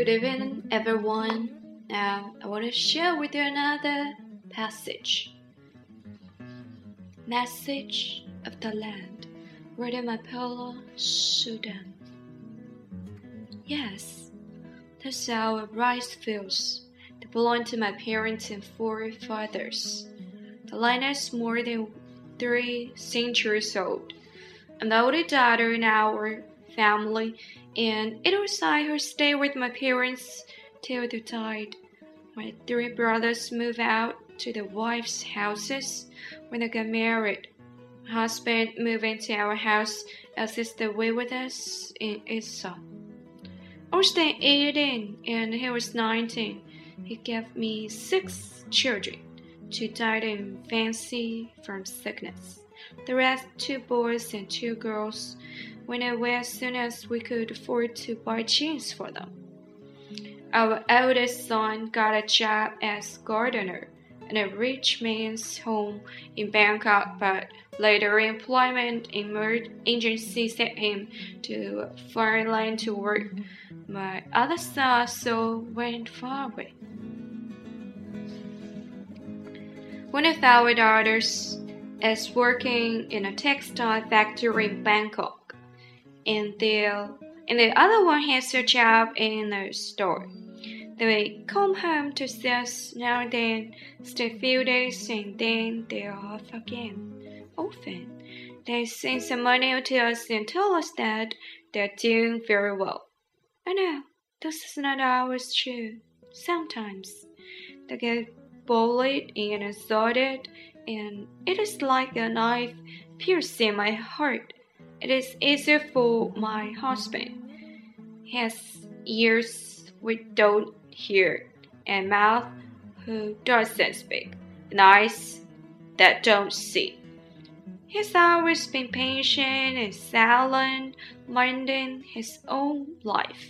Good evening, everyone. Now, I want to share with you another passage. Message of the Land, written by Pira Sudham. Yes, those are rice fields that belong to my parents and forefathers. The land is more than three centuries old. I'm the only daughter in our family, and it was I who stayed with my parents till they died. My three brothers moved out to the wives' houses when they got married. My husband moved into our house as he stayed with us in Isan. I was then 18 and he was 19. He gave me six children. Two died in infancy from sickness. The rest, two boys and two girls, went away as soon as we could afford to buy jeans for them. Our eldest son got a job as gardener in a rich man's home in Bangkok, but later employment agency sent him to foreign land to work. My other son so went far away. One of our daughters is working in a textile factory in Bangkok, and and the other one has a job in a store. They come home to see us now and then, stay a few days, and then they're off again. Often, they send some money to us and tell us that they're doing very well. I know this is not always true. Sometimes they get bullied and assaulted, and it is like a knife piercing my heart. It is easier for my husband. He has ears we don't hear, and mouth who doesn't speak, and eyes that don't see. He's always been patient and silent, learning his own life.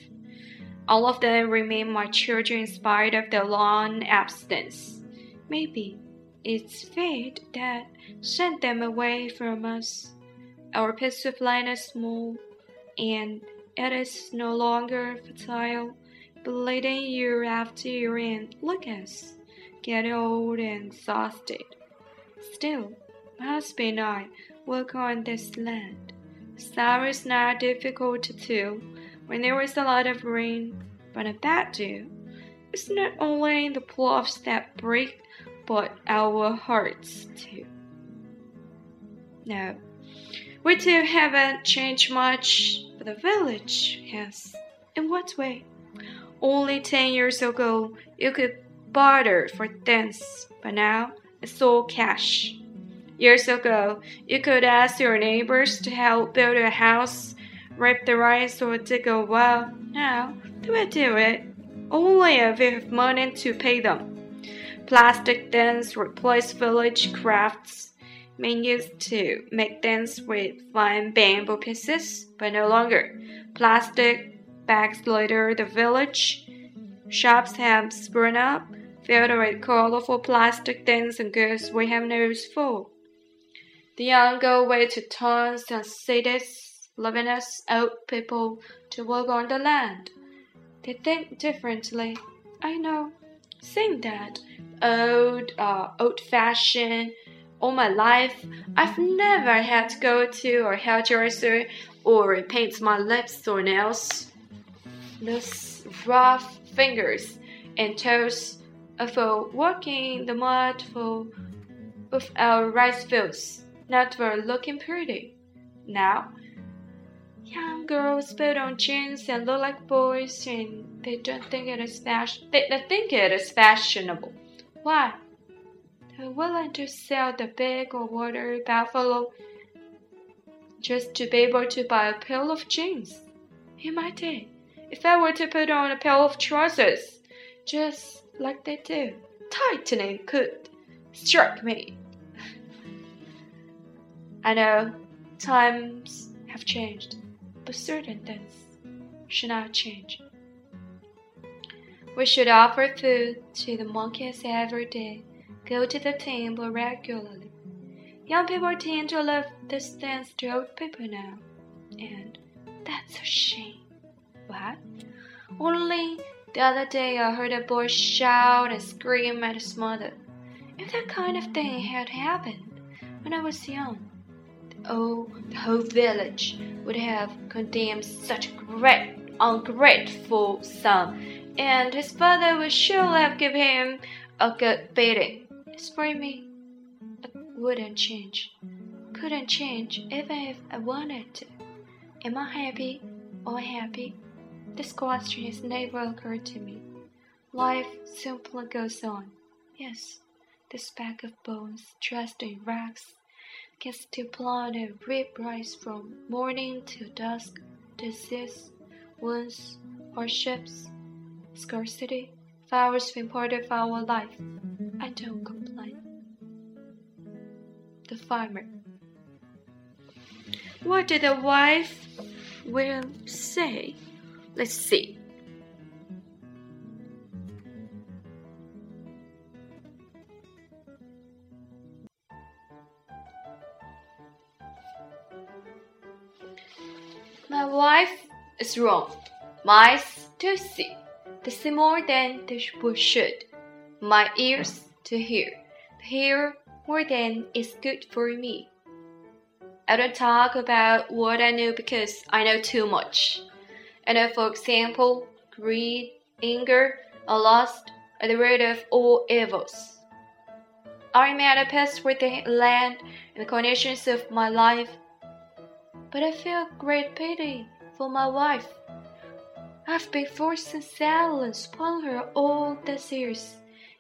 All of them remain my children in spite of their long absence. Maybe it's fate that sent them away from us. Our of land is small, and it is no longer fertile bleeding year after year, and look us, getting old and exhausted. Still, my husband and I work on this land. Summer is not difficult to do when there is a lot of rain, but a bad dew. It's not only the plows that break, but our hearts too. No, we too haven't changed much, but the village has. In what way? Only ten years ago, you could barter for things, but now it's all cash. Years ago, you could ask your neighbors to help build a house, rape the rice, or dig a well. Now, they will do it, only if you have money to pay them. Plastic things replace village crafts. Men used to make things with fine bamboo pieces, but no longer. Plastic bags litter the village. Shops have sprung up, filled with colorful plastic things and goods we have no use for. The young go away to towns and cities, leaving us old people to work on the land. They think differently. I know. Saying that, old, uh, old-fashioned, all my life, I've never had to go to a hairdresser or paint my lips or nails those rough fingers and toes of working in the mud for of our rice fields not were looking pretty. Now, young girls put on jeans and look like boys, and they don't think it is fashion. They, they think it is fashionable. Why? Willing to sell the big or water buffalo just to be able to buy a pair of jeans. My day, if I were to put on a pair of trousers, just like they do, tightening could strike me. I know times have changed, but certain things should not change. We should offer food to the monkeys every day, go to the temple regularly. Young people tend to leave these things to old people now, and that's a shame. What? Only The other day I heard a boy shout and scream at his mother. If that kind of thing had happened when I was young, oh, the whole village would have condemned such a great, ungrateful son, and his father would surely have given him a good beating. For me, I wouldn't change, couldn't change even if I wanted to. Am I happy or happy? This question has never occurred to me. Life simply goes on. Yes, the speck of bones dressed in rags can still plant and rip rise from morning till dusk. Disease, wounds, hardships, scarcity, flowers have been part of our life. I don't complain. Farmer. What did the wife will say? Let's see. My wife is wrong. Mice to see, to see more than they should. My ears to hear, hear more than is good for me. I don't talk about what I know because I know too much. I know, for example, greed, anger, or lust are the root of all evils. I am at a peace with the land and the conditions of my life but I feel great pity for my wife. I've been forced to silence upon her all these years,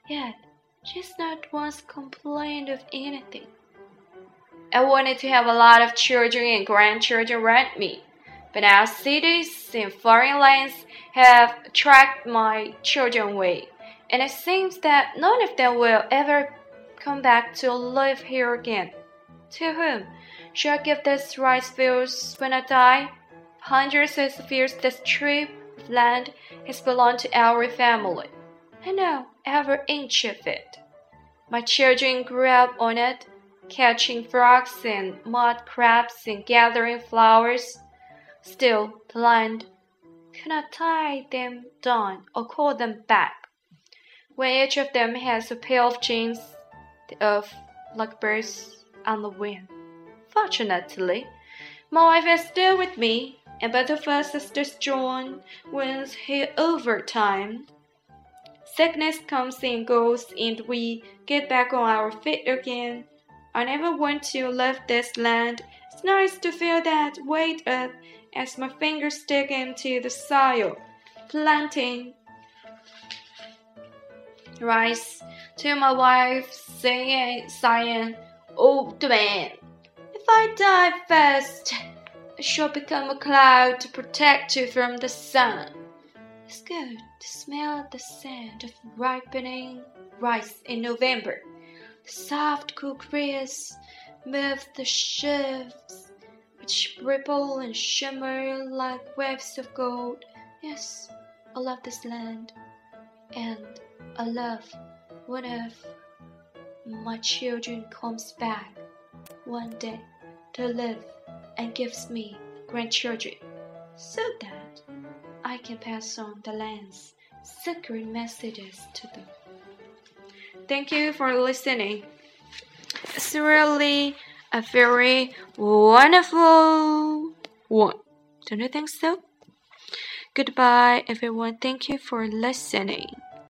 yet she's not once complained of anything. I wanted to have a lot of children and grandchildren around me, but now cities and foreign lands have attracted my children away, and it seems that none of them will ever come back to live here again. To whom Shall I give this rice fields when I die? Hundreds of fields this strip of land has belonged to our family. I know every inch of it. My children grew up on it, catching frogs and mud crabs and gathering flowers. Still, the land could not tie them down or call them back. When each of them has a pair of wings of like birds on the wind. Fortunately, my wife is still with me, and both of us sisters join with her overtime. Sickness comes and goes, and we get back on our feet again. I never want to leave this land. It's nice to feel that weight up as my fingers stick into the soil, planting rice to my wife, saying, sighing, old oh, man. If I die first, I shall become a cloud to protect you from the sun. It's good to smell the scent of ripening rice in November. The soft cool breeze moves the sheaves, which ripple and shimmer like waves of gold. Yes, I love this land, and I love one of my children comes back one day to live and gives me grandchildren, so that I can pass on the land's secret messages to them. Thank you for listening. It's really a very wonderful one. Don't you think so? Goodbye, everyone. Thank you for listening.